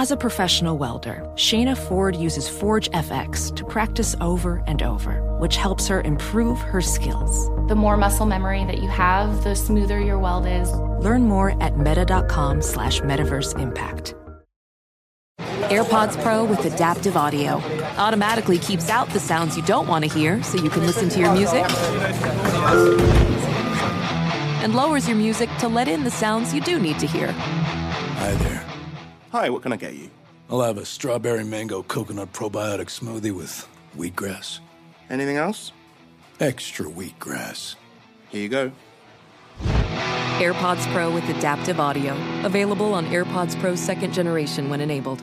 As a professional welder, Shayna Ford uses Forge FX to practice over and over, which helps her improve her skills. The more muscle memory that you have, the smoother your weld is. Learn more at meta.com slash metaverse impact. AirPods Pro with adaptive audio automatically keeps out the sounds you don't want to hear so you can listen to your music and lowers your music to let in the sounds you do need to hear. Hi there. Hi, what can I get you? I'll have a strawberry mango coconut probiotic smoothie with wheatgrass. Anything else? Extra wheatgrass. Here you go. AirPods Pro with adaptive audio. Available on AirPods Pro second generation when enabled.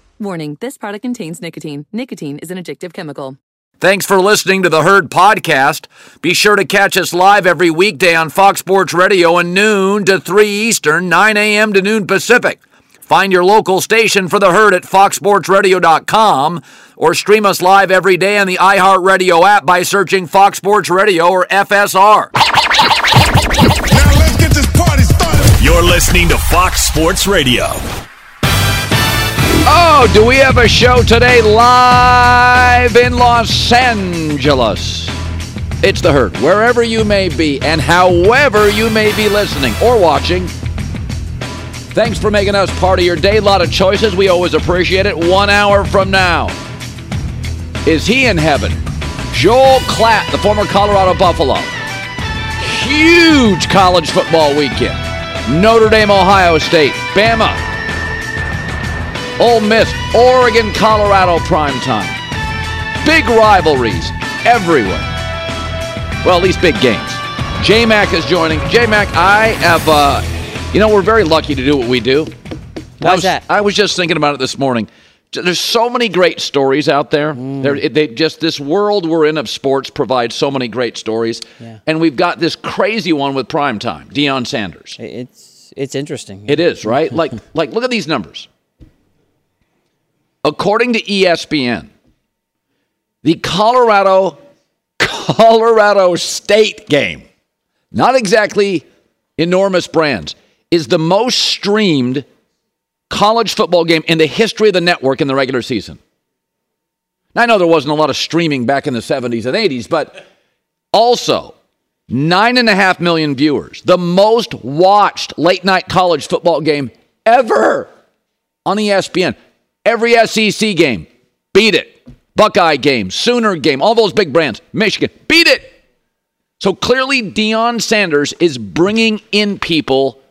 Warning, this product contains nicotine. Nicotine is an addictive chemical. Thanks for listening to the Herd Podcast. Be sure to catch us live every weekday on Fox Sports Radio at noon to 3 Eastern, 9 a.m. to noon Pacific. Find your local station for the herd at foxsportsradio.com or stream us live every day on the iHeartRadio app by searching Fox Sports Radio or FSR. Now let's get this party started. You're listening to Fox Sports Radio. Oh, do we have a show today live in Los Angeles? It's the herd, wherever you may be and however you may be listening or watching. Thanks for making us part of your day. A lot of choices. We always appreciate it. One hour from now, is he in heaven? Joel Klatt, the former Colorado Buffalo. Huge college football weekend. Notre Dame, Ohio State, Bama, Ole Miss, Oregon, Colorado prime time. Big rivalries everywhere. Well, at least big games. J Mac is joining. J Mac, I have, uh, you know, we're very lucky to do what we do. Why's I was, that? I was just thinking about it this morning. There's so many great stories out there. Mm. There, they just this world we're in of sports provides so many great stories, Yeah. and we've got this crazy one with prime time, Deion Sanders. It's it's interesting. It is right. Like like look at these numbers. According to ESPN, the Colorado Colorado State game, not exactly enormous brands, is the most streamed college football game in the history of the network in the regular season. Now, I know there wasn't a lot of streaming back in the 70s and 80s, but also nine and a half million viewers, the most watched late night college football game ever on ESPN. Every SEC game, beat it. Buckeye game, Sooner game, all those big brands, Michigan, beat it. So clearly, Deion Sanders is bringing in people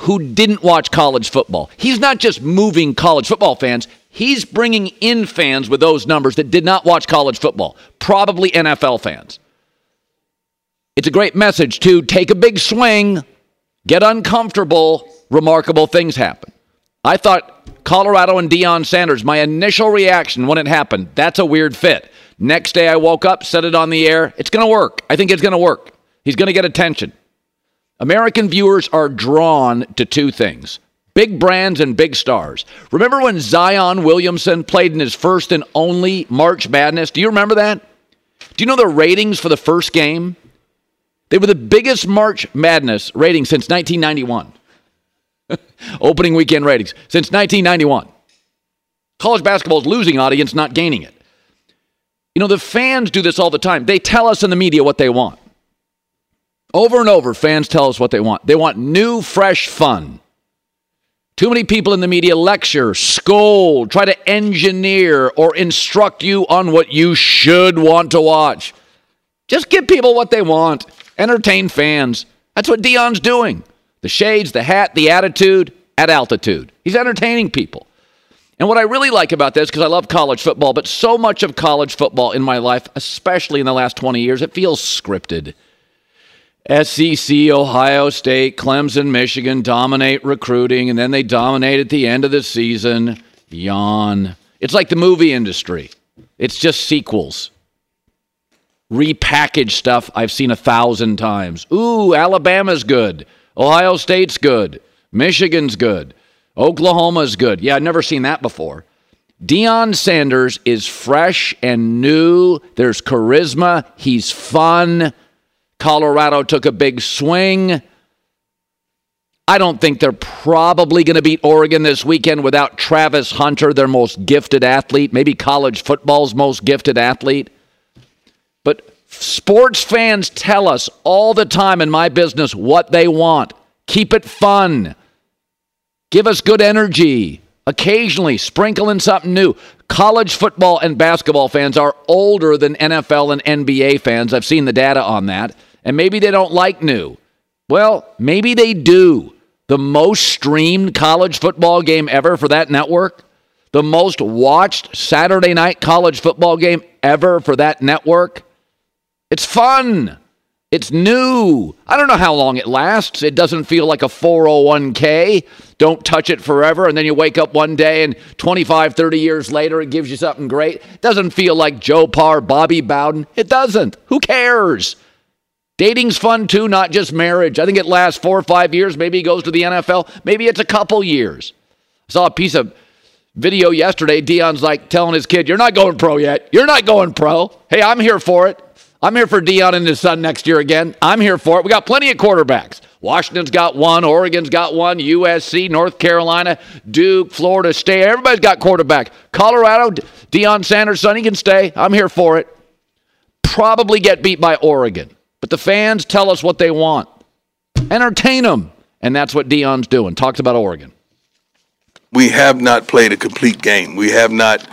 who didn't watch college football. He's not just moving college football fans, he's bringing in fans with those numbers that did not watch college football, probably NFL fans. It's a great message to take a big swing, get uncomfortable, remarkable things happen. I thought Colorado and Deion Sanders, my initial reaction when it happened, that's a weird fit. Next day I woke up, said it on the air. It's going to work. I think it's going to work. He's going to get attention. American viewers are drawn to two things big brands and big stars. Remember when Zion Williamson played in his first and only March Madness? Do you remember that? Do you know the ratings for the first game? They were the biggest March Madness rating since 1991. Opening weekend ratings since 1991. College basketball's losing audience, not gaining it. You know, the fans do this all the time. They tell us in the media what they want. Over and over, fans tell us what they want. They want new, fresh fun. Too many people in the media lecture, scold, try to engineer or instruct you on what you should want to watch. Just give people what they want. Entertain fans. That's what Deion's doing. The shades, the hat, the attitude at altitude. He's entertaining people. And what I really like about this, because I love college football, but so much of college football in my life, especially in the last 20 years, it feels scripted. SEC, Ohio State, Clemson, Michigan dominate recruiting, and then they dominate at the end of the season. Yawn. It's like the movie industry. It's just sequels. Repackaged stuff I've seen a thousand times. Ooh, Alabama's good. Ohio State's good. Michigan's good. Oklahoma's good. Yeah, I've never seen that before. Deion Sanders is fresh and new. There's charisma. He's fun. Colorado took a big swing. I don't think they're probably going to beat Oregon this weekend without Travis Hunter, their most gifted athlete, maybe college football's most gifted athlete. But sports fans tell us all the time in my business what they want. Keep it fun. Give us good energy. Occasionally, sprinkle in something new. College football and basketball fans are older than NFL and NBA fans. I've seen the data on that. And maybe they don't like new. Well, maybe they do the most streamed college football game ever for that network, the most watched Saturday night college football game ever for that network. It's fun. It's new. I don't know how long it lasts. It doesn't feel like a 401k. Don't touch it forever. And then you wake up one day and 25, 30 years later, it gives you something great. It doesn't feel like Joe Pa, Bobby Bowden. It doesn't. Who cares? Dating's fun too, not just marriage. I think it lasts four or five years. Maybe he goes to the NFL. Maybe it's a couple years. I saw a piece of video yesterday. Deion's like telling his kid, You're not going pro yet. You're not going pro. Hey, I'm here for it. I'm here for Deion and his son next year again. I'm here for it. We got plenty of quarterbacks. Washington's got one, Oregon's got one, USC, North Carolina, Duke, Florida State. Everybody's got quarterback. Colorado, Deion Sanders' son, he can stay. I'm here for it. Probably get beat by Oregon. But the fans tell us what they want. Entertain them. And that's what Deion's doing. Talks about Oregon. We have not played a complete game. We have not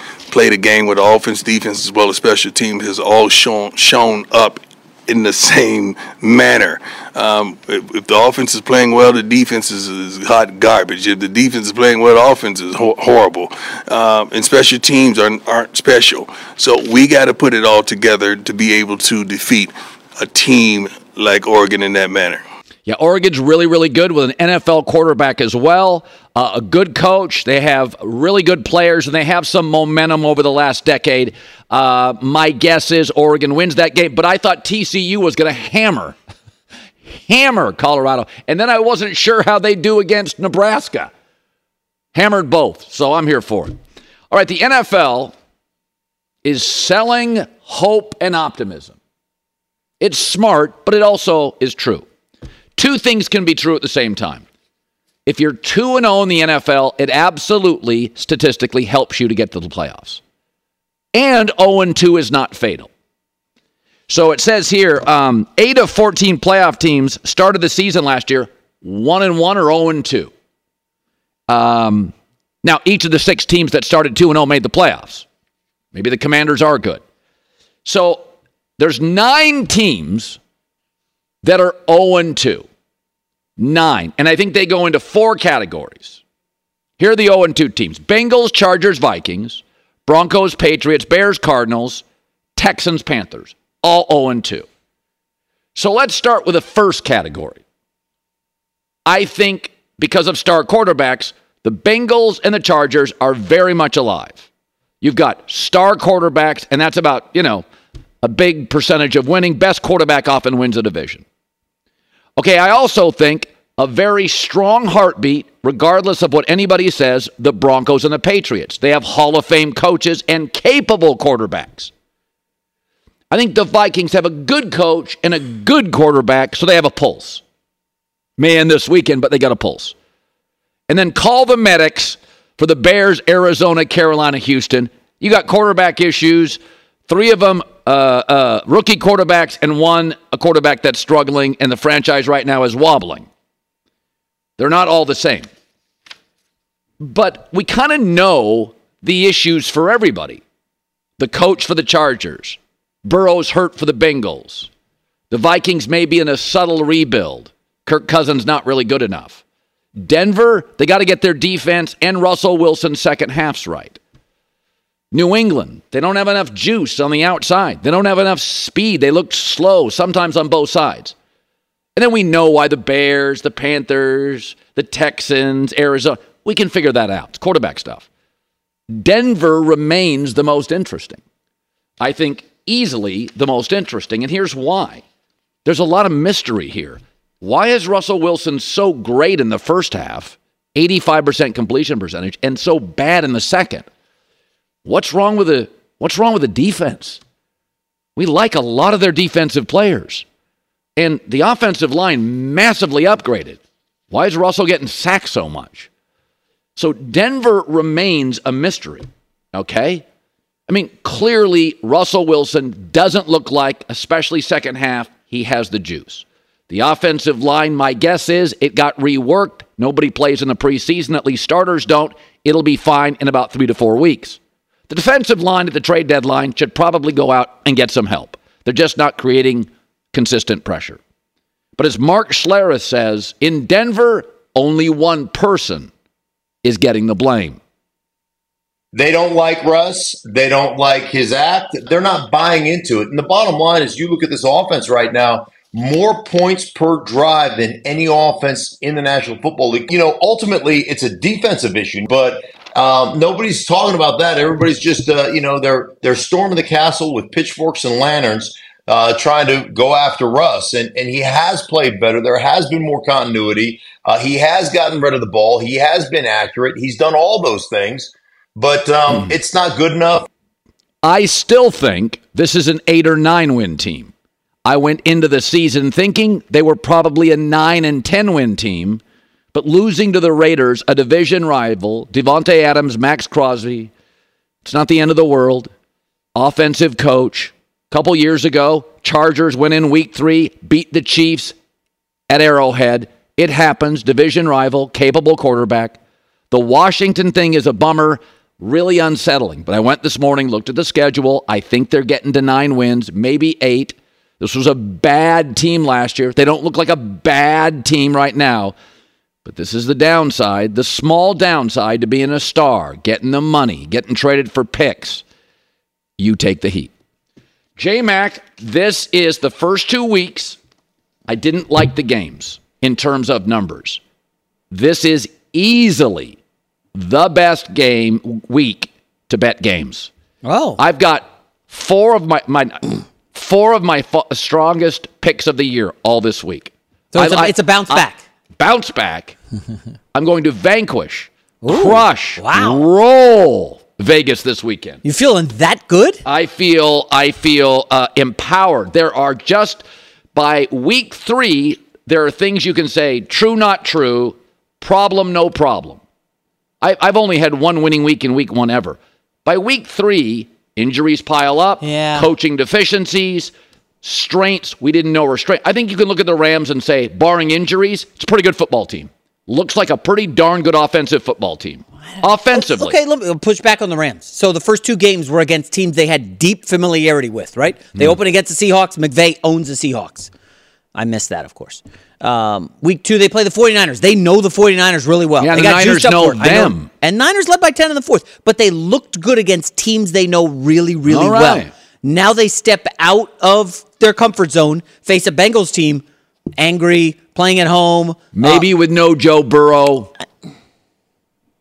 a game with offense, defense, as well as special teams has all shown shown up in the same manner. Um, if, if, the offense is playing well, the defense is, is, hot garbage. If the defense is playing well, the offense is ho- horrible. Um, and special teams aren't, aren't special. So we got to put it all together to be able to defeat a team like Oregon in that manner. Yeah, Oregon's really, really good with an NFL quarterback as well. Uh, a good coach. They have really good players, and they have some momentum over the last decade. Uh, my guess is Oregon wins that game, but I thought TCU was going to hammer, hammer Colorado. And then I wasn't sure how they do against Nebraska. Hammered both, so I'm here for it. All right, the NFL is selling hope and optimism. It's smart, but it also is true. Two things can be true at the same time. If you're 2 and 0 in the NFL, it absolutely statistically helps you to get to the playoffs. And 0 and 2 is not fatal. So it says here, um, eight of 14 playoff teams started the season last year one and one or 0 and 2. Um, now, each of the six teams that started 2 and 0 made the playoffs. Maybe the commanders are good. So there's nine teams that are 0 2. Nine. And I think they go into four categories. Here are the 0 2 teams Bengals, Chargers, Vikings, Broncos, Patriots, Bears, Cardinals, Texans, Panthers. All 0 2. So let's start with the first category. I think because of star quarterbacks, the Bengals and the Chargers are very much alive. You've got star quarterbacks, and that's about, you know, a big percentage of winning. Best quarterback often wins a division. Okay, I also think a very strong heartbeat, regardless of what anybody says, the Broncos and the Patriots. They have Hall of Fame coaches and capable quarterbacks. I think the Vikings have a good coach and a good quarterback, so they have a pulse. Man, this weekend, but they got a pulse. And then call the medics for the Bears, Arizona, Carolina, Houston. You got quarterback issues. Three of them uh, uh, rookie quarterbacks, and one a quarterback that's struggling, and the franchise right now is wobbling. They're not all the same. But we kind of know the issues for everybody. The coach for the Chargers, Burrow's hurt for the Bengals. The Vikings may be in a subtle rebuild. Kirk Cousins not really good enough. Denver, they got to get their defense and Russell Wilson's second halves right. New England, they don't have enough juice on the outside. They don't have enough speed. They look slow, sometimes on both sides. And then we know why the Bears, the Panthers, the Texans, Arizona, we can figure that out. It's quarterback stuff. Denver remains the most interesting. I think easily the most interesting. And here's why there's a lot of mystery here. Why is Russell Wilson so great in the first half, 85% completion percentage, and so bad in the second? What's wrong with the what's wrong with the defense? We like a lot of their defensive players. And the offensive line massively upgraded. Why is Russell getting sacked so much? So Denver remains a mystery. Okay? I mean, clearly Russell Wilson doesn't look like, especially second half, he has the juice. The offensive line, my guess is it got reworked. Nobody plays in the preseason, at least starters don't. It'll be fine in about three to four weeks. The defensive line at the trade deadline should probably go out and get some help. They're just not creating consistent pressure. But as Mark Schlereth says, in Denver, only one person is getting the blame. They don't like Russ. They don't like his act. They're not buying into it. And the bottom line is you look at this offense right now, more points per drive than any offense in the National Football League. You know, ultimately, it's a defensive issue, but um, nobody's talking about that. Everybody's just, uh, you know, they're they're storming the castle with pitchforks and lanterns, uh, trying to go after Russ, and and he has played better. There has been more continuity. Uh, he has gotten rid of the ball. He has been accurate. He's done all those things but um, mm. it's not good enough. I still think this is an eight or nine win team. I went into the season thinking they were probably a nine and ten win team, but losing to the Raiders, a division rival, Davante Adams, Maxx Crosby, it's not the end of the world. Offensive coach. Couple years ago, Chargers went in week three, beat the Chiefs at Arrowhead. It happens. Division rival, capable quarterback. The Washington thing is a bummer really unsettling. But I went this morning, looked at the schedule. I think they're getting to nine wins, maybe eight. This was a bad team last year. They don't look like a bad team right now. But this is the downside, the small downside to being a star, getting the money, getting traded for picks. You take the heat. J Mac, this is the first two weeks. I didn't like the games in terms of numbers. This is easily the best game week to bet games. Oh, I've got four of my my four of my fo- strongest picks of the year all this week. So it's, I, a, it's a bounce back. I, bounce back. I'm going to vanquish, Ooh, crush, wow. roll Vegas this weekend. You feeling that good? I feel I feel uh, empowered. There are just by week three, there are things you can say true, not true, problem, no problem. I, have only had one winning week in week one ever. By week three, injuries pile up, yeah. coaching deficiencies, strengths we didn't know were strength. I think you can look at the Rams and say, barring injuries, it's a pretty good football team. Looks like a pretty darn good offensive football team. Offensively. Okay, let me push back on the Rams. So the first two games were against teams they had deep familiarity with, right? They mm. open against the Seahawks. McVay owns the Seahawks. I missed that, of course. Um, week two, they play the 49ers. They know the 49ers really well. Yeah, they the got Niners know them. Know. And Niners led by 10 in the fourth, but they looked good against teams they know really, really right. well. Now they step out of their comfort zone, face a Bengals team, angry, playing at home. Maybe uh, with no Joe Burrow.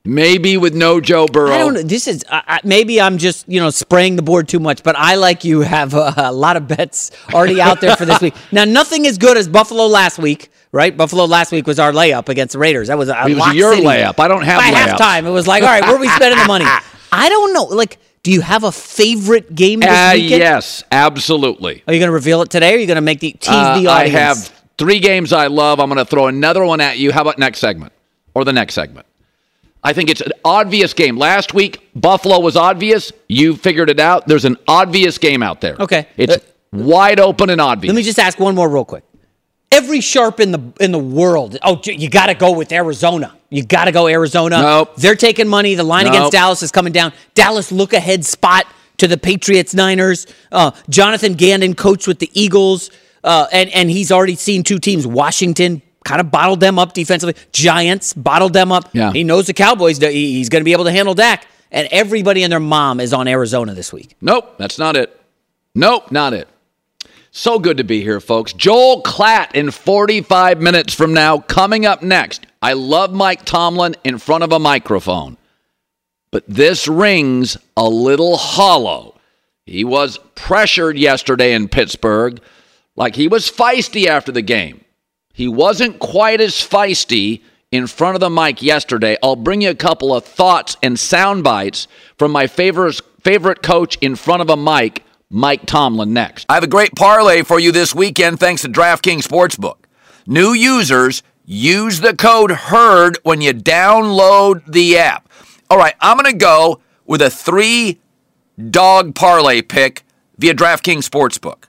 Maybe with no Joe Burrow. I don't know. This is uh, maybe I'm just you know spraying the board too much, but I like you have a, a lot of bets already out there for this week. Now nothing as good as Buffalo last week, right? Buffalo last week was our layup against the Raiders. That was a it was your city. layup. I don't have by layups. halftime. It was like all right, where are we spending the money? I don't know. Like, do you have a favorite game this uh, weekend? Yes, absolutely. Are you going to reveal it today? or Are you going to make the tease uh, the audience? I have three games I love. I'm going to throw another one at you. How about next segment or the next segment? I think it's an obvious game. Last week, Buffalo was obvious. You figured it out. There's an obvious game out there. Okay. It's uh, wide open and obvious. Let me just ask one more real quick. Every sharp in the in the world. Oh, you got to go with Arizona. You got to go Arizona. Nope. They're taking money. The line nope. against Dallas is coming down. Dallas look ahead spot to the Patriots Niners. Uh, Jonathan Gannon coached with the Eagles. Uh, and, and he's already seen two teams, Washington, kind of bottled them up defensively. Giants bottled them up. Yeah. He knows the Cowboys. He's going to be able to handle Dak. And everybody and their mom is on Arizona this week. Nope, that's not it. Nope, not it. So good to be here, folks. Joel Klatt in 45 minutes from now, coming up next. I love Mike Tomlin in front of a microphone, but this rings a little hollow. He was pressured yesterday in Pittsburgh, like he was feisty after the game. He wasn't quite as feisty in front of the mic yesterday. I'll bring you a couple of thoughts and sound bites from my favorite favorite coach in front of a mic, Mike Tomlin, next. I have a great parlay for you this weekend thanks to DraftKings Sportsbook. New users use the code HERD when you download the app. All right, I'm going to go with a three dog parlay pick via DraftKings Sportsbook.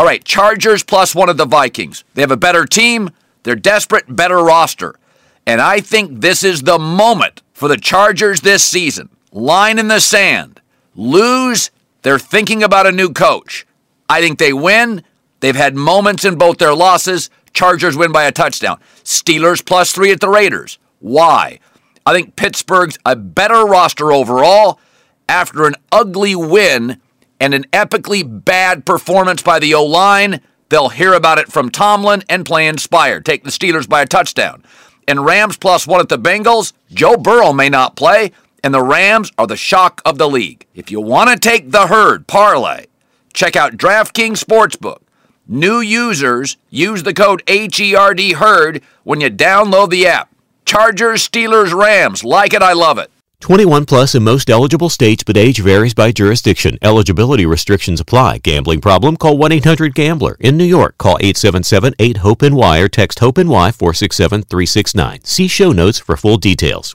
All right, Chargers plus one of the Vikings. They have a better team, they're desperate, better roster. And I think this is the moment for the Chargers this season. Line in the sand. Lose, they're thinking about a new coach. I think they win. They've had moments in both their losses. Chargers win by a touchdown. Steelers plus three at the Raiders. Why? I think Pittsburgh's a better roster overall after an ugly win and an epically bad performance by the O line. They'll hear about it from Tomlin and play inspired. Take the Steelers by a touchdown. And Rams plus one at the Bengals. Joe Burrow may not play, and the Rams are the shock of the league. If you want to take the herd parlay, check out DraftKings Sportsbook. New users use the code HERD HERD when you download the app. Chargers, Steelers, Rams. Like it, I love it. 21 plus in most eligible states, but age varies by jurisdiction. Eligibility restrictions apply. Gambling problem? Call 1 800 Gambler. In New York, call 877 8 HOPE NY or text HOPE NY 467 369. See show notes for full details.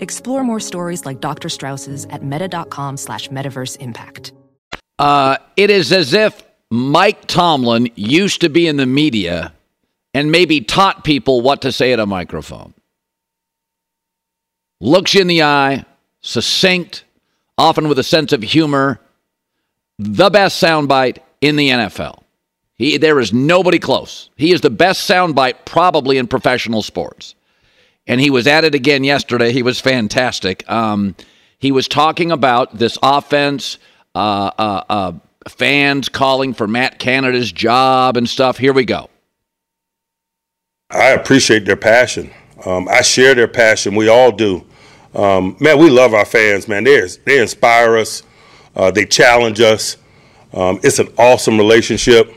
Explore more stories like Dr. Strauss's at meta.com slash metaverse impact. Uh, it is as if Mike Tomlin used to be in the media and maybe taught people what to say at a microphone. Looks you in the eye, succinct, often with a sense of humor, the best soundbite in the NFL. He, there is nobody close. He is the best soundbite probably in professional sports. And he was at it again yesterday. He was fantastic. Um, he was talking about this offense, uh, uh, uh, fans calling for Matt Canada's job and stuff. Here we go. I appreciate their passion. Um, I share their passion. We all do. Um, man, we love our fans, man. They, they inspire us, uh, they challenge us. Um, it's an awesome relationship.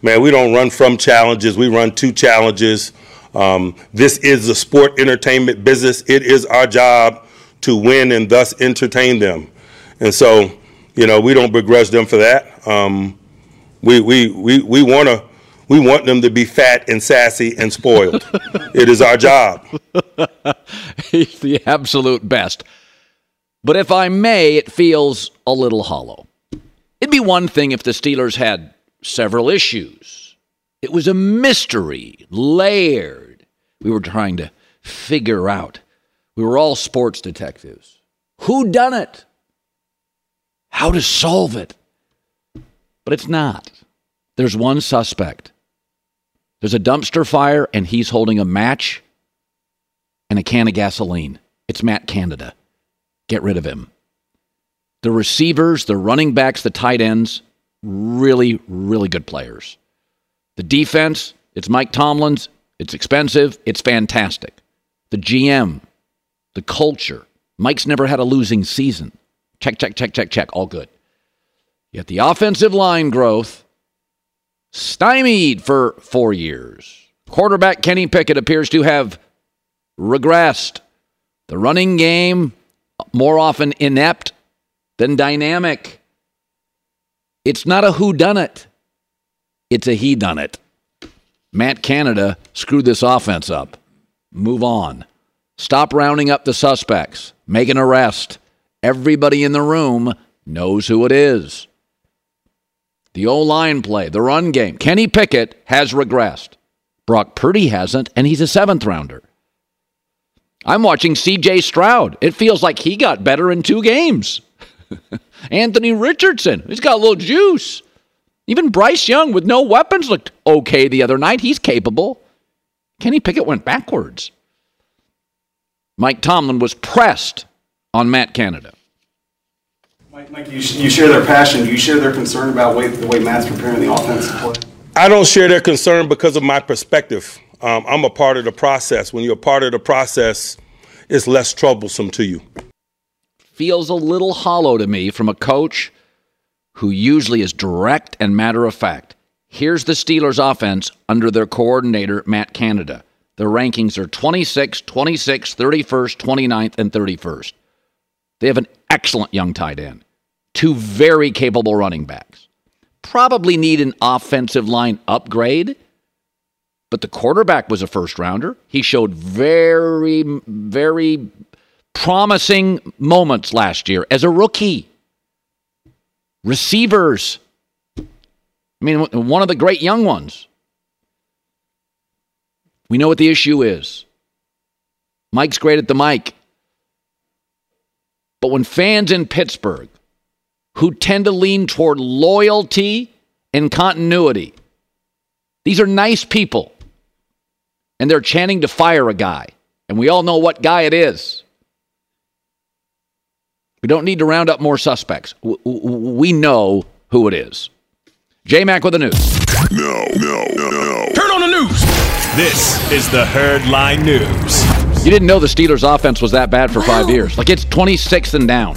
Man, we don't run from challenges, we run to challenges. Um, this is the sport entertainment business. It is our job to win and thus entertain them. And so, you know, we don't begrudge them for that. Um, we we we we want to we want them to be fat and sassy and spoiled. it is our job. He's the absolute best. But if I may, it feels a little hollow. It'd be one thing if the Steelers had several issues. It was a mystery, layered. We were trying to figure out. We were all sports detectives. Who done it? How to solve it? But it's not. There's one suspect. There's a dumpster fire, and he's holding a match and a can of gasoline. It's Matt Canada. Get rid of him. The receivers, the running backs, the tight ends, really, really good players. The defense, it's Mike Tomlin's. It's expensive. It's fantastic. The GM, the culture. Mike's never had a losing season. Check, check, check, check, check. All good. Yet the offensive line growth stymied for four years. Quarterback Kenny Pickett appears to have regressed. The running game, more often inept than dynamic. It's not a who done it. It's a he done it. Matt Canada screwed this offense up. Move on. Stop rounding up the suspects. Make an arrest. Everybody in the room knows who it is. The O line play, the run game. Kenny Pickett has regressed. Brock Purdy hasn't, and he's a seventh rounder. I'm watching CJ Stroud. It feels like he got better in two games. Anthony Richardson, he's got a little juice. Even Bryce Young with no weapons looked okay the other night. He's capable. Kenny Pickett went backwards. Mike Tomlin was pressed on Matt Canada. Mike, Mike you, you share their passion. Do you share their concern about way, the way Matt's preparing the offensive play? I don't share their concern because of my perspective. Um, I'm a part of the process. When you're a part of the process, it's less troublesome to you. Feels a little hollow to me from a coach who usually is direct and matter of fact. Here's the Steelers' offense under their coordinator, Matt Canada. Their rankings are 26, 26, 31st, 29th, and 31st. They have an excellent young tight end, two very capable running backs. Probably need an offensive line upgrade, but the quarterback was a first rounder. He showed very, very promising moments last year as a rookie. Receivers. I mean, one of the great young ones. We know what the issue is. Mike's great at the mic. But when fans in Pittsburgh, who tend to lean toward loyalty and continuity, these are nice people, and they're chanting to fire a guy, and we all know what guy it is. We don't need to round up more suspects. We know who it is. J Mac with the news. No, no, no, no. Turn on the news. This is the Herdline News. You didn't know the Steelers' offense was that bad for five years. Like it's 26th and down.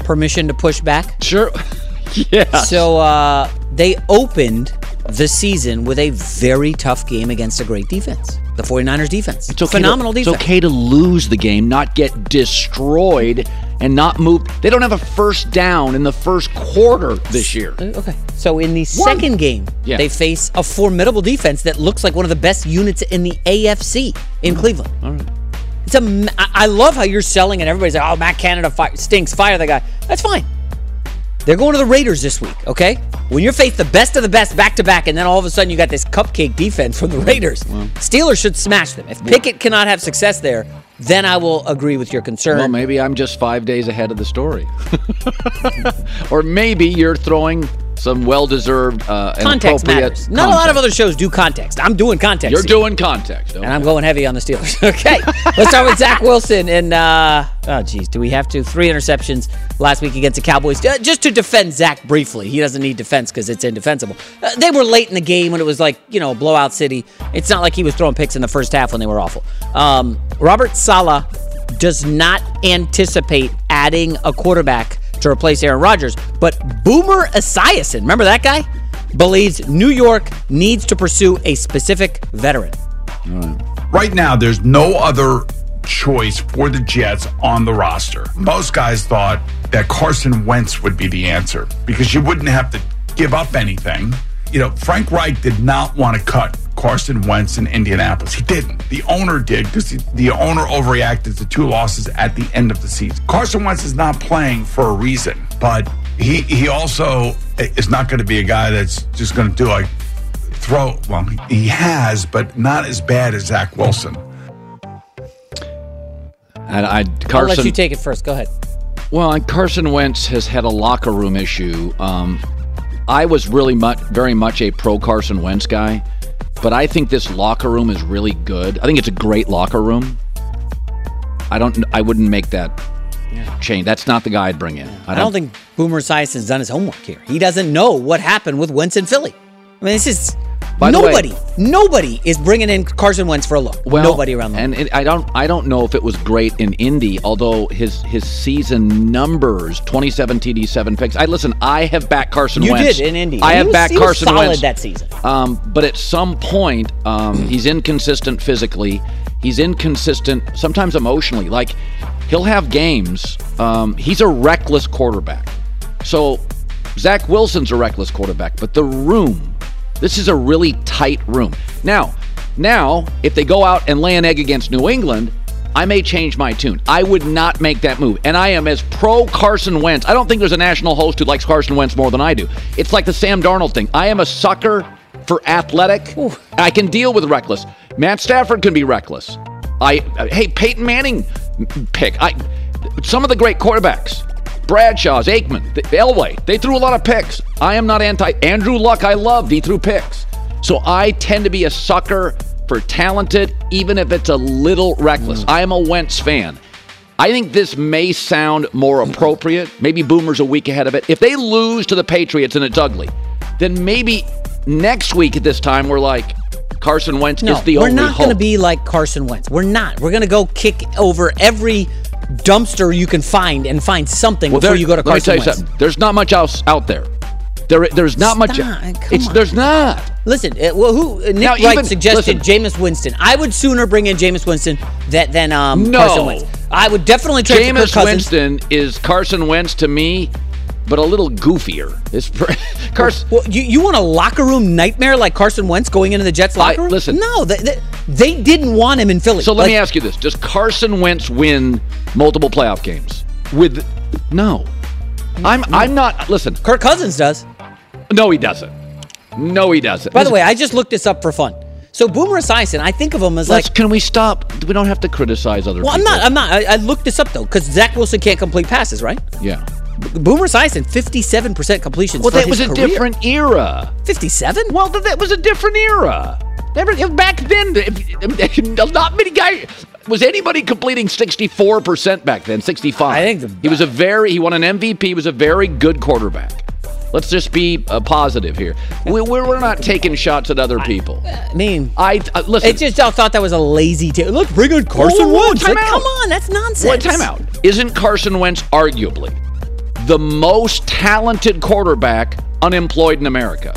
Permission to push back? Sure. yeah. So uh, they opened the season with a very tough game against a great defense. The 49ers defense. It's okay Phenomenal to, defense. It's okay to lose the game, not get destroyed, and not move. They don't have a first down in the first quarter this year. Uh, Okay. So in the second game, Yeah. they face a formidable defense that looks like one of the best units in the AFC in Cleveland. All right. It's a. I love how you're selling, and everybody's like, "Oh, Matt Canada fi- stinks. Fire the guy." That's fine. They're going to the Raiders this week. Okay. When you're faced the best of the best back to back, and then all of a sudden you got this cupcake defense from the Raiders, Steelers should smash them. If Pickett cannot have success there, then I will agree with your concern. Well, maybe I'm just five days ahead of the story. or maybe you're throwing some well deserved uh, context matters. Not a lot of other shows do context. I'm doing context. You're here. doing context. and I'm going heavy on the Steelers. okay, let's start with Zach Wilson. And uh, oh, geez, do we have to? Three interceptions last week against the Cowboys. Uh, just to defend Zach briefly, he doesn't need defense because it's indefensible. Uh, they were late in the game when it was like you know blowout city. It's not like he was throwing picks in the first half when they were awful. Um, Robert Saleh does not anticipate adding a quarterback to replace Aaron Rodgers, but Boomer Esiason, remember that guy? Believes New York needs to pursue a specific veteran. Right now, there's no other choice for the Jets on the roster. Most guys thought that Carson Wentz would be the answer because you wouldn't have to give up anything. You know, Frank Reich did not want to cut Carson Wentz in Indianapolis. He didn't. The owner did because the owner overreacted to two losses at the end of the season. Carson Wentz is not playing for a reason, but he he also is not going to be a guy that's just going to do like throw. Well, he has, but not as bad as Zach Wilson. And I Carson. I'll let you take it first. Go ahead. Well, and Carson Wentz has had a locker room issue. Um, I was really much, very much a pro Carson Wentz guy, but I think this locker room is really good. I think it's a great locker room. I don't. I wouldn't make that change. That's not the guy I'd bring in. I don't, think Boomer Esiason's done his homework here. He doesn't know what happened with Wentz in Philly. I mean, this is By the way- nobody. nobody is bringing in Carson Wentz for a look. Well, nobody around the and it, I don't. I don't know if it was great in Indy. Although his his season numbers, twenty seven TD, seven picks. I listen. I have backed Carson You Wentz. did in Indy. I have was- backed he was Carson solid Wentz that season. Um, but at some point, um, he's inconsistent physically. He's inconsistent sometimes emotionally. Like he'll have games. Um, he's a reckless quarterback. So Zach Wilson's a reckless quarterback, but the room. This is a really tight room. Now, now if they go out and lay an egg against New England, I may change my tune. I would not make that move. And I am as pro Carson Wentz. I don't think there's a national host who likes Carson Wentz more than I do. It's like the Sam Darnold thing. I am a sucker for athletic. I can deal with reckless. Matt Stafford can be reckless. I hey Peyton Manning pick. I some of the great quarterbacks. Bradshaw's, Aikman, the- Elway, they threw a lot of picks. I am not anti Andrew Luck. I loved. He threw picks. So I tend to be a sucker for talented, even if it's a little reckless. Mm. I am a Wentz fan. I think this may sound more mm. appropriate. Maybe Boomer's a week ahead of it. If they lose to the Patriots and it's ugly, then maybe next week at this time we're like Carson Wentz No, is the we're only not going to be like Carson Wentz. We're not. We're going to go kick over every dumpster you can find and find something Well, before there- you go to let me Carson tell you Wentz. something. There's not much else out there. There, there's not much. Stop, come It's on. there's not. Listen, uh, well, who uh, Nick Now, Wright even- suggested listen. Jameis Winston. I would sooner bring in Jameis Winston than, than um, No. Carson Wentz. I would definitely trade Jameis Winston is Carson Wentz to me, but a little goofier. It's Carson. Well, you, you want a locker room nightmare like Carson Wentz going into the Jets locker room? listen. no, they, they, they didn't want him in Philly. So let Like, me ask you this: Does Carson Wentz win multiple playoff games? With no, I'm I'm not. Listen, Kirk Cousins does. No, he doesn't. No, he doesn't. By the way, I just looked this up for fun. So Boomer Esiason, I think of him as Let's, like. can we stop? We don't have to criticize other Well, I'm not. I'm not. I, I looked this up though because Zach Wilson can't complete passes, right? Yeah. Boomer Esiason, 57 percent completions. Well, that was a career. different era. 57. Well, th- that was a different era. Back then, not many guys. Was anybody completing 64% back then? 65. I think he was a very. He won an MVP. He was a very good quarterback. Let's just be uh, positive here. We, we're, we're not taking shots at other people. I mean, I uh, listen. It just I thought that was a lazy. T- Look, bring in Carson Whoa, whoa, Wentz. Like, come on, that's nonsense. What timeout? Isn't Carson Wentz arguably the most talented quarterback unemployed in America?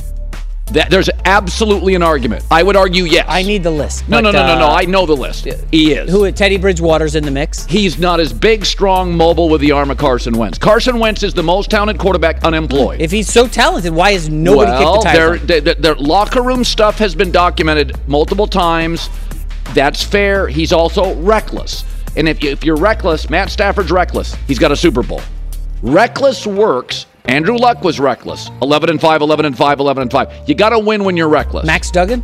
That there's absolutely an argument. I would argue yes. I need the list. No, but, no, no, no, no. uh, I know the list. He is. Who? Teddy Bridgewater's in the mix. He's not as big, strong, mobile with the arm of Carson Wentz. Carson Wentz is the most talented quarterback unemployed. If he's so talented, why is nobody well, kicked the tires? their, their, their, locker room stuff has been documented multiple times. That's fair. He's also reckless. And if, if you're reckless, Matt Stafford's reckless. He's got a Super Bowl. Reckless works. Andrew Luck was reckless. 11 and 5, 11 and 5, 11 and 5. You got to win when you're reckless. Max Duggan?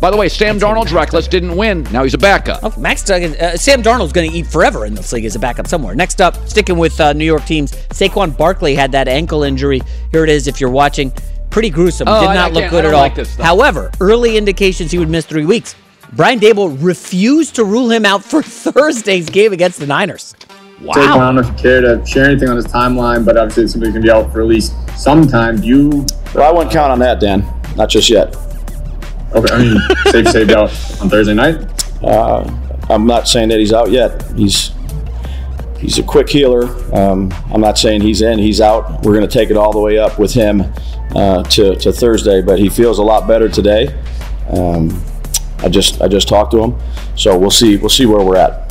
By the way, Sam Darnold's reckless, didn't win. Now he's a backup. Oh, Max Duggan. Uh, Sam Darnold's going to eat forever in this league as a backup somewhere. Next up, sticking with uh, New York teams, Saquon Barkley had that ankle injury. Here it is. If you're watching, pretty gruesome. Oh, Did not I look good I at all. like. However, early indications he would miss three weeks. Brian Daboll refused to rule him out for Thursday's game against the Niners. Saquon, I don't know if you care to share anything on his timeline, but obviously it's something going to be out for at least some time. Do you? Well, I wouldn't count on that, Dan. Not just yet. Okay, I mean, safe saved out on Thursday night. Uh, I'm not saying that he's out yet. He's he's a quick healer. Um, I'm not saying he's in. He's out. We're going to take it all the way up with him uh, to to Thursday, but he feels a lot better today. Um, I just I just talked to him, so we'll see we'll see where we're at.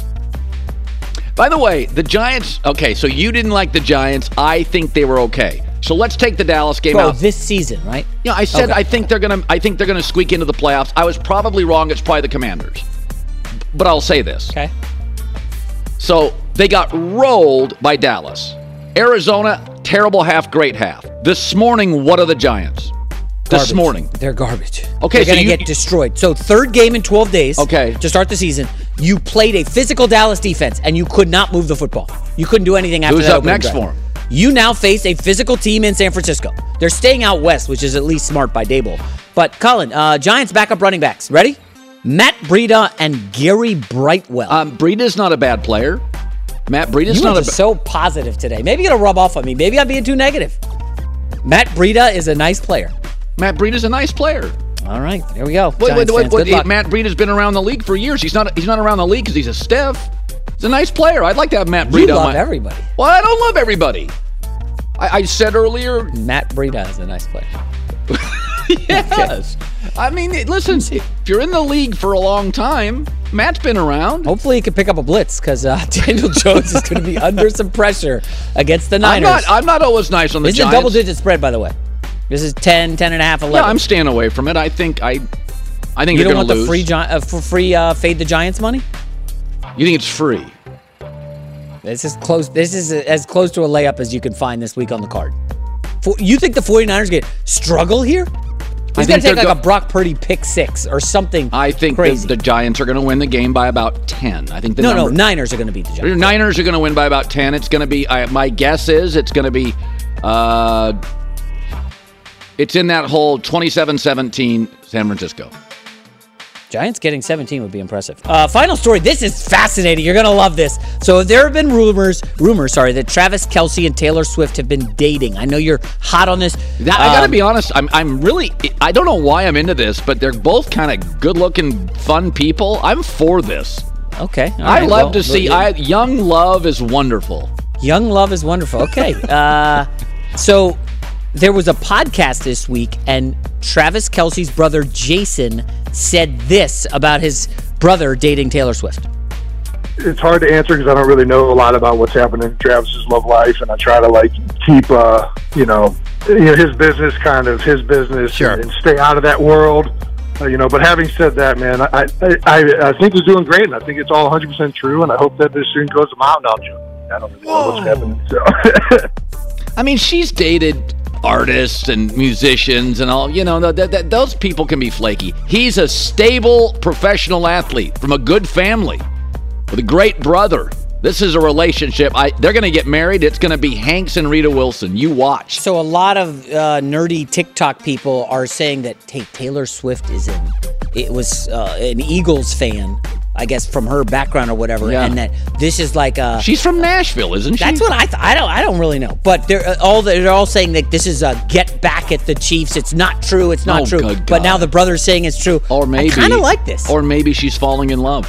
By the way, the Giants. Okay, so you didn't like the Giants. I think they were okay. So let's take the Dallas game Bro, out. this season, right? Yeah, I said Okay. I think they're gonna. I think they're gonna squeak into the playoffs. I was probably wrong. It's probably the Commanders, but I'll say this. Okay. So they got rolled by Dallas. Arizona, terrible half, great half. This morning, what are the Giants? This morning. They're garbage. Okay, They're so gonna you- get destroyed. So third game in 12 days. Okay. To start the season, you played a physical Dallas defense and you could not move the football. You couldn't do anything after Who's that up next drive. for 'em? You now face a physical team in San Francisco. They're staying out west, which is at least smart by Daboll. But Colin, uh, Giants backup running backs. Ready? Matt Breida and Gary Brightwell. Um, Breida's not a bad player. Matt Breida's you not are a. so positive today. Maybe it'll rub off on me. Maybe I'm being too negative. Matt Breida is a nice player. Matt Breida's a nice player. All right, there we go. Wait, Giants wait, wait, wait. Matt Breida's been around the league for years. He's not. He's not around the league because he's a stiff. He's a nice player. I'd like to have Matt Breida. You on love my- everybody. Well, I don't love everybody. I, I said earlier. Matt Breida is a nice player. yes. I mean, listen. If you're in the league for a long time, Matt's been around. Hopefully, he can pick up a blitz because uh, Daniel Jones is going to be under some pressure against the Niners. I'm not. I'm not always nice on the this is a double digit spread, by the way. This is 10, 10 and a half, 11. Yeah, I'm staying away from it. I think I. I think you don't want lose. the free, Gi- uh, for free uh, fade the Giants money? you think it's free? This is close. This is as close to a layup as you can find this week on the card. For, you think the 49ers get struggle here? He's going to take like go- a Brock Purdy pick six or something. I think the, the Giants are going to win the game by about ten. I think the no, number, no, Niners are going to beat the The Giants. Niners are going to win by about 10. It's going to be, I, my guess is it's going to be, uh, it's in that hole 27 17 San Francisco. Giants getting 17 would be impressive. Uh, final story. This is fascinating. You're gonna love this. So there have been rumors, rumors, sorry, that Travis Kelce and Taylor Swift have been dating. I know you're hot on this. Now, I got to Um, be honest, I'm, I'm really, I don't know why I'm into this, but they're both kind of good looking, fun people. I'm for this. Okay. I love well, to see, I, young love is wonderful. Young love is wonderful. Okay. uh, so there was a podcast this week, and Travis Kelce's brother Jason said this about his brother dating Taylor Swift. it's hard to answer because I don't really know a lot about what's happening in Travis's love life, and I try to like keep, uh, you know, you know his business kind of his business and, and stay out of that world. Uh, you know, but having said that, man, I, I I I think he's doing great, and I think it's all 100 percent true, and I hope that this soon goes a mile now, Joe. I don't really know what's happening. So. I mean, she's dated artists and musicians and all. You know, th- th- th- those people can be flaky. He's a stable professional athlete from a good family with a great brother. This is a relationship. I, they're going to get married. It's going to be Hanks and Rita Wilson. You watch. So a lot of uh, nerdy TikTok people are saying that hey, Taylor Swift is in. It was uh, an Eagles fan, I guess, from her background or whatever, Yeah. and that this is like a. She's from Nashville, isn't she? That's what I th- I don't I don't really know, but they're uh, all they're all saying that this is a get back at the Chiefs. It's not true. It's not Oh, true. But now the brother's saying it's true. Or maybe. I kind of like this. Or maybe she's falling in love.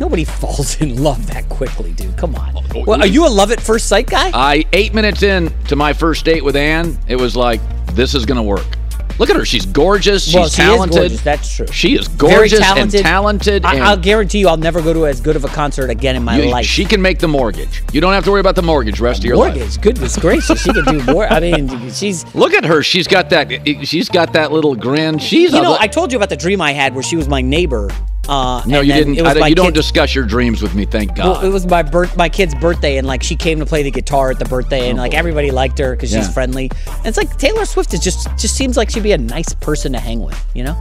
Nobody falls in love that quickly, dude. Come on. Well, are you a love at first sight guy? I eight minutes in to my first date with Ann, it was like this is going to work. Look at her. She's gorgeous. She's well, she talented. gorgeous. That's true. She is Very gorgeous talented. and talented. I, and I'll guarantee you, I'll never go to as good of a concert again in my you- life. She can make the mortgage. You don't have to worry about the mortgage rest of your life. Mortgage, goodness gracious, she can do more. I mean, she's. Look at her. She's got that. She's got that little grin. She's. You know, I told you about the dream I had where she was my neighbor. Uh, no, you didn't. It was I you don't kid- discuss your dreams with me. Thank God. Well, it was my birth, my kid's birthday, and like she came to play the guitar at the birthday, and like everybody liked her because Oh, Yeah. she's friendly. And it's like Taylor Swift is just just seems like she'd be a nice person to hang with, you know?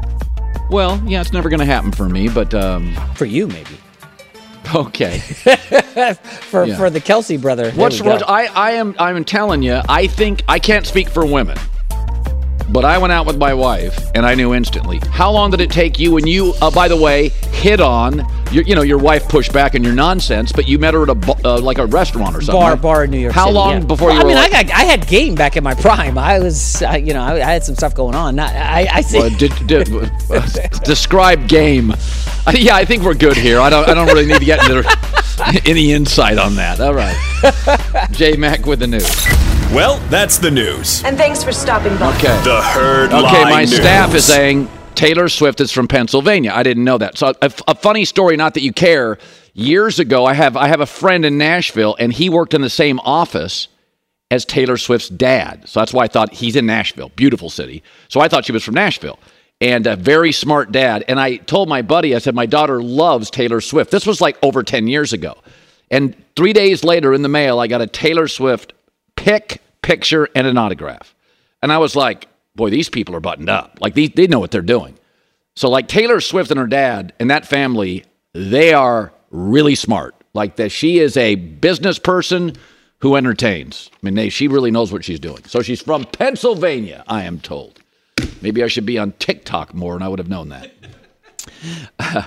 well, yeah, it's never going to happen for me, but um, for you maybe. Okay. for Yeah. for the Kelce brother. What's what I I am I'm telling you. I think I can't speak for women, but I went out with my wife and I knew instantly. How long did it take you when you, uh, by the way, hit on your you know your wife pushed back on your nonsense, but you met her at a uh, like a restaurant or something? bar right? bar in New York. How City, long yeah. before Well, you? I mean, were I got I had game back in my prime. I was, uh, you know, I, I had some stuff going on. Not, I I see. Well, d- d- uh, describe game. Uh, yeah, I think we're good here. I don't. I don't really need to get into any insight on that. All right. J Mac with the news. Well, that's the news. And thanks for stopping by. Okay. The herd Okay, my news. staff is saying Taylor Swift is from Pennsylvania. I didn't know that. So a, a, funny story, not that you care. Years ago, I have I have a friend in Nashville, and he worked in the same office as Taylor Swift's dad. So that's why I thought he's in Nashville, beautiful city. So I thought she was from Nashville, and a very smart dad. And I told my buddy, I said my daughter loves Taylor Swift. This was like over ten years ago, and three days later in the mail, I got a Taylor Swift pic, picture, and an autograph, and I was like boy, these people are buttoned up. Like they, they know what they're doing. So like Taylor Swift and her dad and that family, they are really smart. Like that she is a business person who entertains. I mean, they, she really knows what she's doing. So she's from Pennsylvania, I am told. Maybe I should be on TikTok more and I would have known that.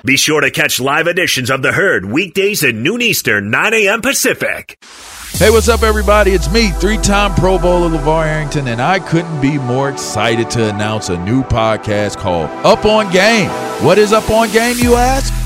Be sure to catch live editions of The Herd weekdays at noon Eastern, 9 a.m. Pacific. Hey, what's up, everybody? It's me, three time Pro Bowler LaVar Arrington, and I couldn't be more excited to announce a new podcast called Up on Game. What is Up on Game, you ask?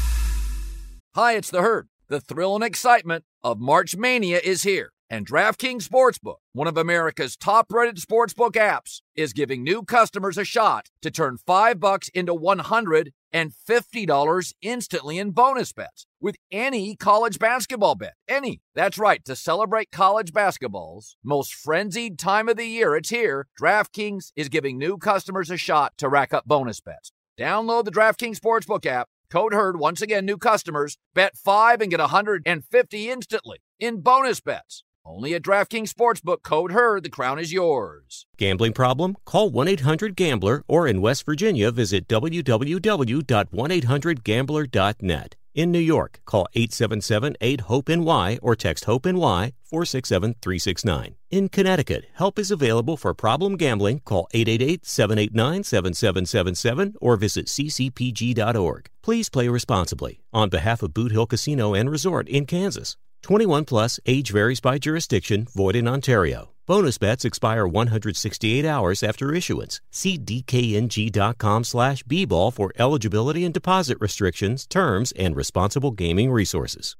Hi, it's the herd. The thrill and excitement of March Mania is here, and DraftKings Sportsbook, one of America's top-rated sportsbook apps, is giving new customers a shot to turn 5 bucks into 100 and $50 instantly in bonus bets with any college basketball bet. Any. That's right. To celebrate college basketball's most frenzied time of the year, it's here. DraftKings is giving new customers a shot to rack up bonus bets. Download the DraftKings Sportsbook app Code HERD, once again, new customers, bet 5 and get 150 instantly in bonus bets. Only at DraftKings Sportsbook, code HERD, the crown is yours. Gambling problem? Call 1 800 Gambler or in West Virginia, visit www.1800Gambler.net. In New York, call 877 8 HOPE NY or text HOPE NY 467 369. In Connecticut, help is available for problem gambling. Call 888 789 7777 or visit ccpg.org. Please play responsibly. On behalf of Boot Hill Casino and Resort in Kansas. 21 plus, age varies by jurisdiction, void in Ontario. Bonus bets expire 168 hours after issuance. See dkng.com slash bball for eligibility and deposit restrictions, terms, and responsible gaming resources.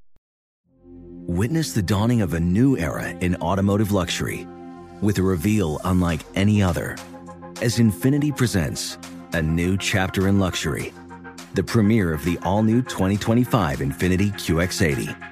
Witness the dawning of a new era in automotive luxury with a reveal unlike any other as Infiniti presents a new chapter in luxury, the premiere of the all-new 2025 Infiniti QX80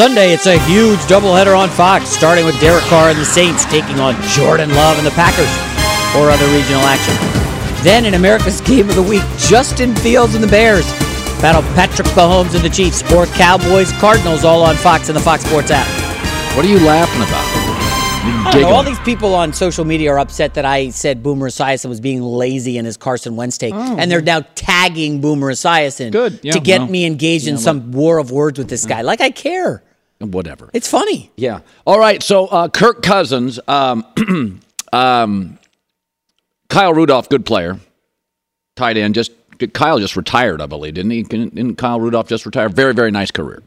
Sunday, it's a huge doubleheader on Fox, starting with Derek Carr and the Saints taking on Jordan Love and the Packers or other regional action. Then in America's Game of the Week, Justin Fields and the Bears battle Patrick Mahomes and the Chiefs or Cowboys Cardinals all on Fox and the Fox Sports app. What are you laughing about? Know, all these people on social media are upset that I said Boomer Esiason was being lazy in his Carson Wentz take, oh, and they're now tagging Boomer Esiason Good. Yeah, to get well, me engaged yeah, in some war of words with this guy. Like I care. Whatever. It's funny. Yeah. All right. So uh, Kirk Cousins, um, um, Kyle Rudolph, good player. tight end. Just Kyle just retired, I believe, didn't he? Didn't Kyle Rudolph just retire? Very, very nice career.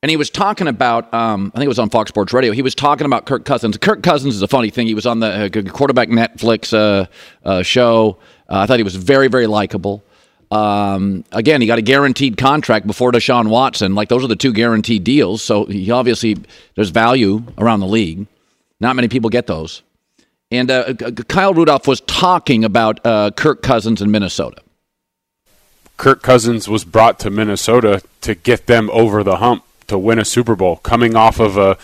And he was talking about, um, I think it was on Fox Sports Radio. He was talking about Kirk Cousins. Kirk Cousins is a funny thing. He was on the uh, quarterback Netflix uh, uh, show. Uh, I thought he was very, very likable. Um, again, he got a guaranteed contract before Deshaun Watson. Like those are the two guaranteed deals. So he obviously there's value around the league. Not many people get those. And uh, Kyle Rudolph was talking about uh, Kirk Cousins in Minnesota. Kirk Cousins was brought to Minnesota to get them over the hump to win a Super Bowl, coming off of a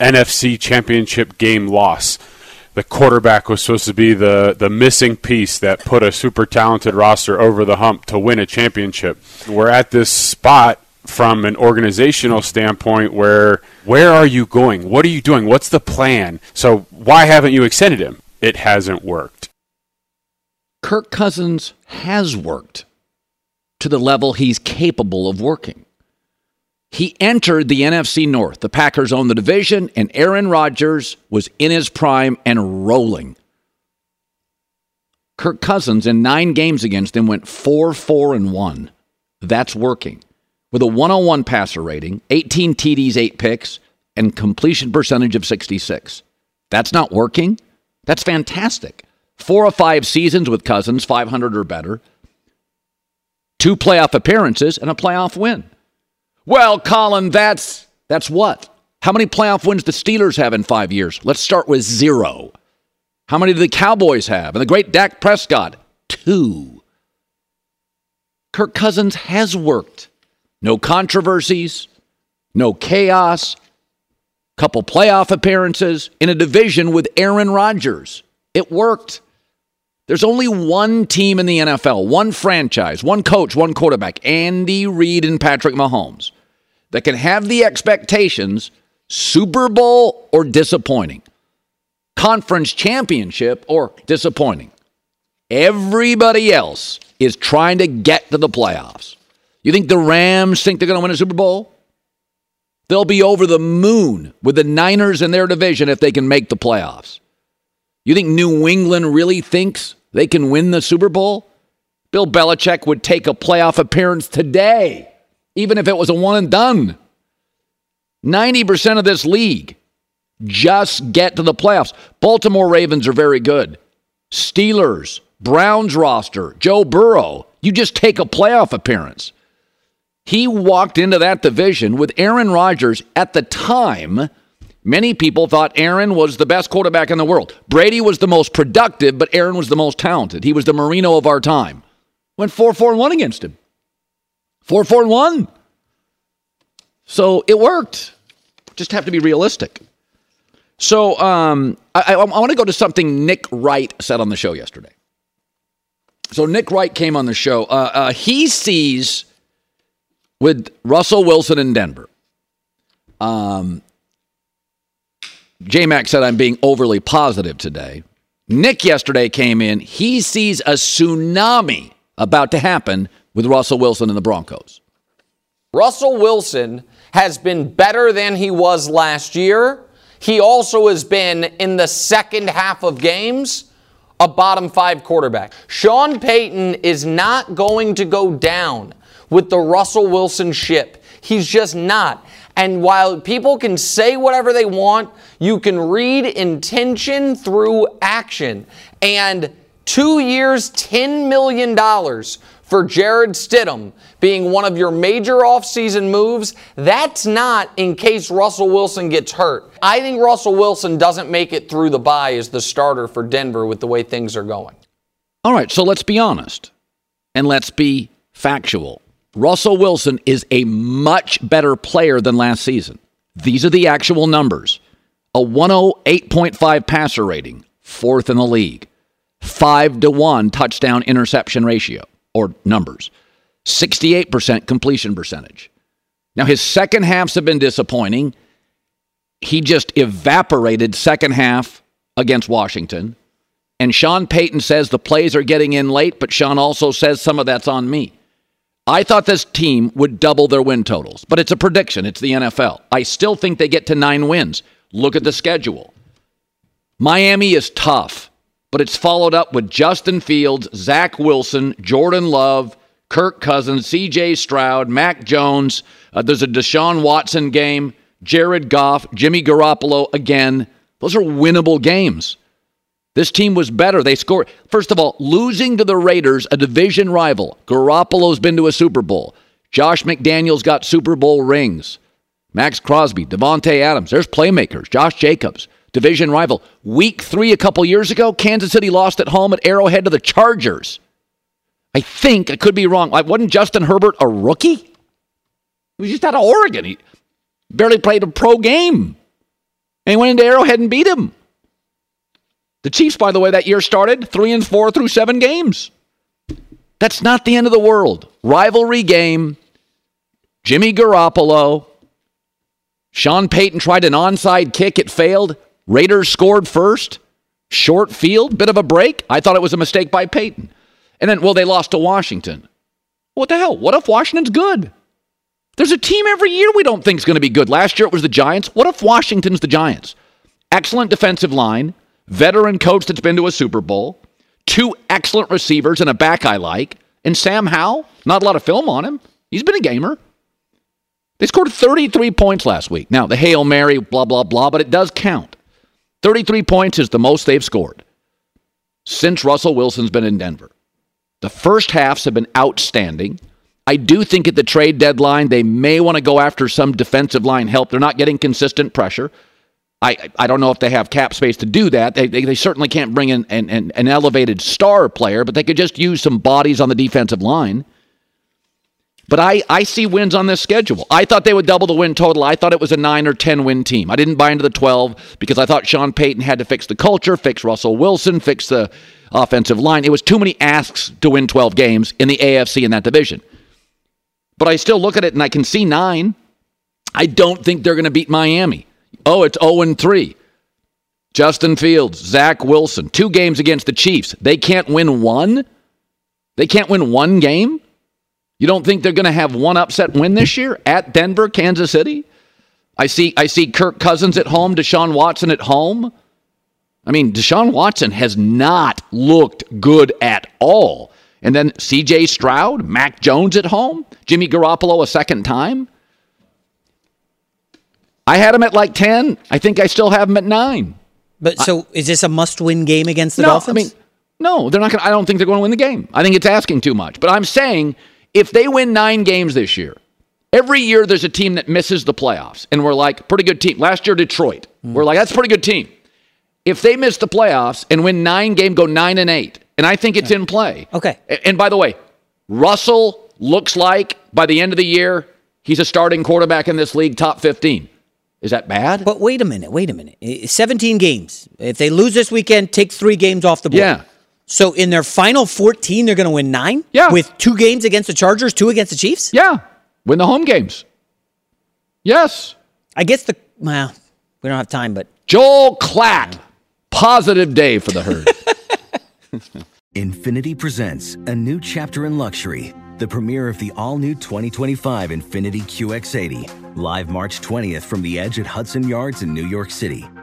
NFC Championship game loss the quarterback was supposed to be the, the missing piece that put a super talented roster over the hump to win a championship. We're at this spot from an organizational standpoint where where are you going? What are you doing? What's the plan? So why haven't you extended him? It hasn't worked. Kirk Cousins has worked to the level he's capable of working. He entered the NFC North. The Packers owned the division, and Aaron Rodgers was in his prime and rolling. Kirk Cousins in nine games against them went 4 4 and 1. That's working. With a 101 passer rating, 18 TDs, 8 picks, and completion percentage of 66. That's not working? That's fantastic. Four or five seasons with Cousins, 500 or better, two playoff appearances, and a playoff win. Well, Colin, that's that's what? How many playoff wins the Steelers have in five years? Let's start with zero. How many do the Cowboys have? And the great Dak Prescott? Two. Kirk Cousins has worked. No controversies, no chaos, couple playoff appearances in a division with Aaron Rodgers. It worked. There's only one team in the NFL, one franchise, one coach, one quarterback, Andy Reid and Patrick Mahomes that can have the expectations Super Bowl or disappointing, conference championship or disappointing. Everybody else is trying to get to the playoffs. You think the Rams think they're going to win a Super Bowl? They'll be over the moon with the Niners in their division if they can make the playoffs. You think New England really thinks they can win the Super Bowl? Bill Belichick would take a playoff appearance today even if it was a one and done. 90% of this league just get to the playoffs. Baltimore Ravens are very good. Steelers, Browns roster, Joe Burrow, you just take a playoff appearance. He walked into that division with Aaron Rodgers at the time. Many people thought Aaron was the best quarterback in the world. Brady was the most productive, but Aaron was the most talented. He was the Marino of our time. Went 4 4 1 against him. Four, four, and one. So it worked. Just have to be realistic. So um, I, I, I want to go to something Nick Wright said on the show yesterday. So Nick Wright came on the show. Uh, uh, he sees with Russell Wilson in Denver. Um, J Mac said I'm being overly positive today. Nick yesterday came in. He sees a tsunami about to happen with Russell Wilson and the Broncos? Russell Wilson has been better than he was last year. He also has been in the second half of games a bottom five quarterback. Sean Payton is not going to go down with the Russell Wilson ship. He's just not. And while people can say whatever they want, you can read intention through action. And two years, $10 million for Jarrett Stidham being one of your major offseason moves, that's not in case Russell Wilson gets hurt. I think Russell Wilson doesn't make it through the bye as the starter for Denver with the way things are going. All right, so let's be honest and let's be factual. Russell Wilson is a much better player than last season. These are the actual numbers a 108.5 passer rating, fourth in the league, 5 to 1 touchdown interception ratio or numbers. 68% completion percentage. Now, his second halves have been disappointing. He just evaporated second half against Washington. And Sean Payton says the plays are getting in late, but Sean also says some of that's on me. I thought this team would double their win totals, but it's a prediction. It's the NFL. I still think they get to nine wins. Look at the schedule. Miami is tough. But it's followed up with Justin Fields, Zach Wilson, Jordan Love, Kirk Cousins, CJ Stroud, Mac Jones. Uh, there's a Deshaun Watson game, Jared Goff, Jimmy Garoppolo again. Those are winnable games. This team was better. They scored. First of all, losing to the Raiders, a division rival. Garoppolo's been to a Super Bowl. Josh McDaniels got Super Bowl rings. Maxx Crosby, Davante Adams. There's playmakers. Josh Jacobs, division rival. Week three a couple years ago, Kansas City lost at home at Arrowhead to the Chargers. I think I could be wrong. Like, wasn't Justin Herbert a rookie? He was just out of Oregon. He barely played a pro game. And he went into Arrowhead and beat him. The Chiefs, by the way, that year started three and four through seven games. That's not the end of the world. Rivalry game. Jimmy Garoppolo. Sean Payton tried an onside kick. It failed. Raiders scored first. Short field, bit of a break. I thought it was a mistake by Payton. And then, well, they lost to Washington. What the hell? What if Washington's good? There's a team every year we don't think is going to be good. Last year it was the Giants. What if Washington's the Giants? Excellent defensive line, veteran coach that's been to a Super Bowl, two excellent receivers and a back I like, and Sam Howell, not a lot of film on him. He's been a gamer. They scored 33 points last week. Now, the Hail Mary, blah, blah, blah, but it does count. 33 points is the most they've scored since Russell Wilson's been in Denver. The first halves have been outstanding. I do think at the trade deadline, they may want to go after some defensive line help. They're not getting consistent pressure. I, I don't know if they have cap space to do that. They, they, they certainly can't bring in an, an, an elevated star player, but they could just use some bodies on the defensive line. But I, I see wins on this schedule. I thought they would double the win total. I thought it was a 9 or 10 win team. I didn't buy into the 12 because I thought Sean Payton had to fix the culture, fix Russell Wilson, fix the offensive line. It was too many asks to win 12 games in the AFC in that division. But I still look at it and I can see 9. I don't think they're going to beat Miami. Oh, it's 0 3. Justin Fields, Zach Wilson, two games against the Chiefs. They can't win one? They can't win one game? You don't think they're going to have one upset win this year at Denver, Kansas City? I see I see Kirk Cousins at home, Deshaun Watson at home. I mean, Deshaun Watson has not looked good at all. And then CJ Stroud, Mac Jones at home, Jimmy Garoppolo a second time. I had him at like 10. I think I still have him at 9. But so is this a must-win game against the no, Dolphins? I mean, no, they're not going to I don't think they're going to win the game. I think it's asking too much. But I'm saying if they win 9 games this year, every year there's a team that misses the playoffs and we're like, pretty good team. Last year Detroit. Mm. We're like, that's a pretty good team. If they miss the playoffs and win 9 game go 9 and 8, and I think it's in play. Okay. And by the way, Russell looks like by the end of the year he's a starting quarterback in this league, top 15. Is that bad? But wait a minute, wait a minute. 17 games. If they lose this weekend, take three games off the board. Yeah. So in their final 14, they're going to win nine? Yeah. With two games against the Chargers, two against the Chiefs? Yeah. Win the home games. Yes. I guess the, well, we don't have time, but. Joel Klatt. Positive day for the herd. Infiniti presents a new chapter in luxury, the premiere of the all new 2025 Infiniti QX80, live March 20th from the edge at Hudson Yards in New York City,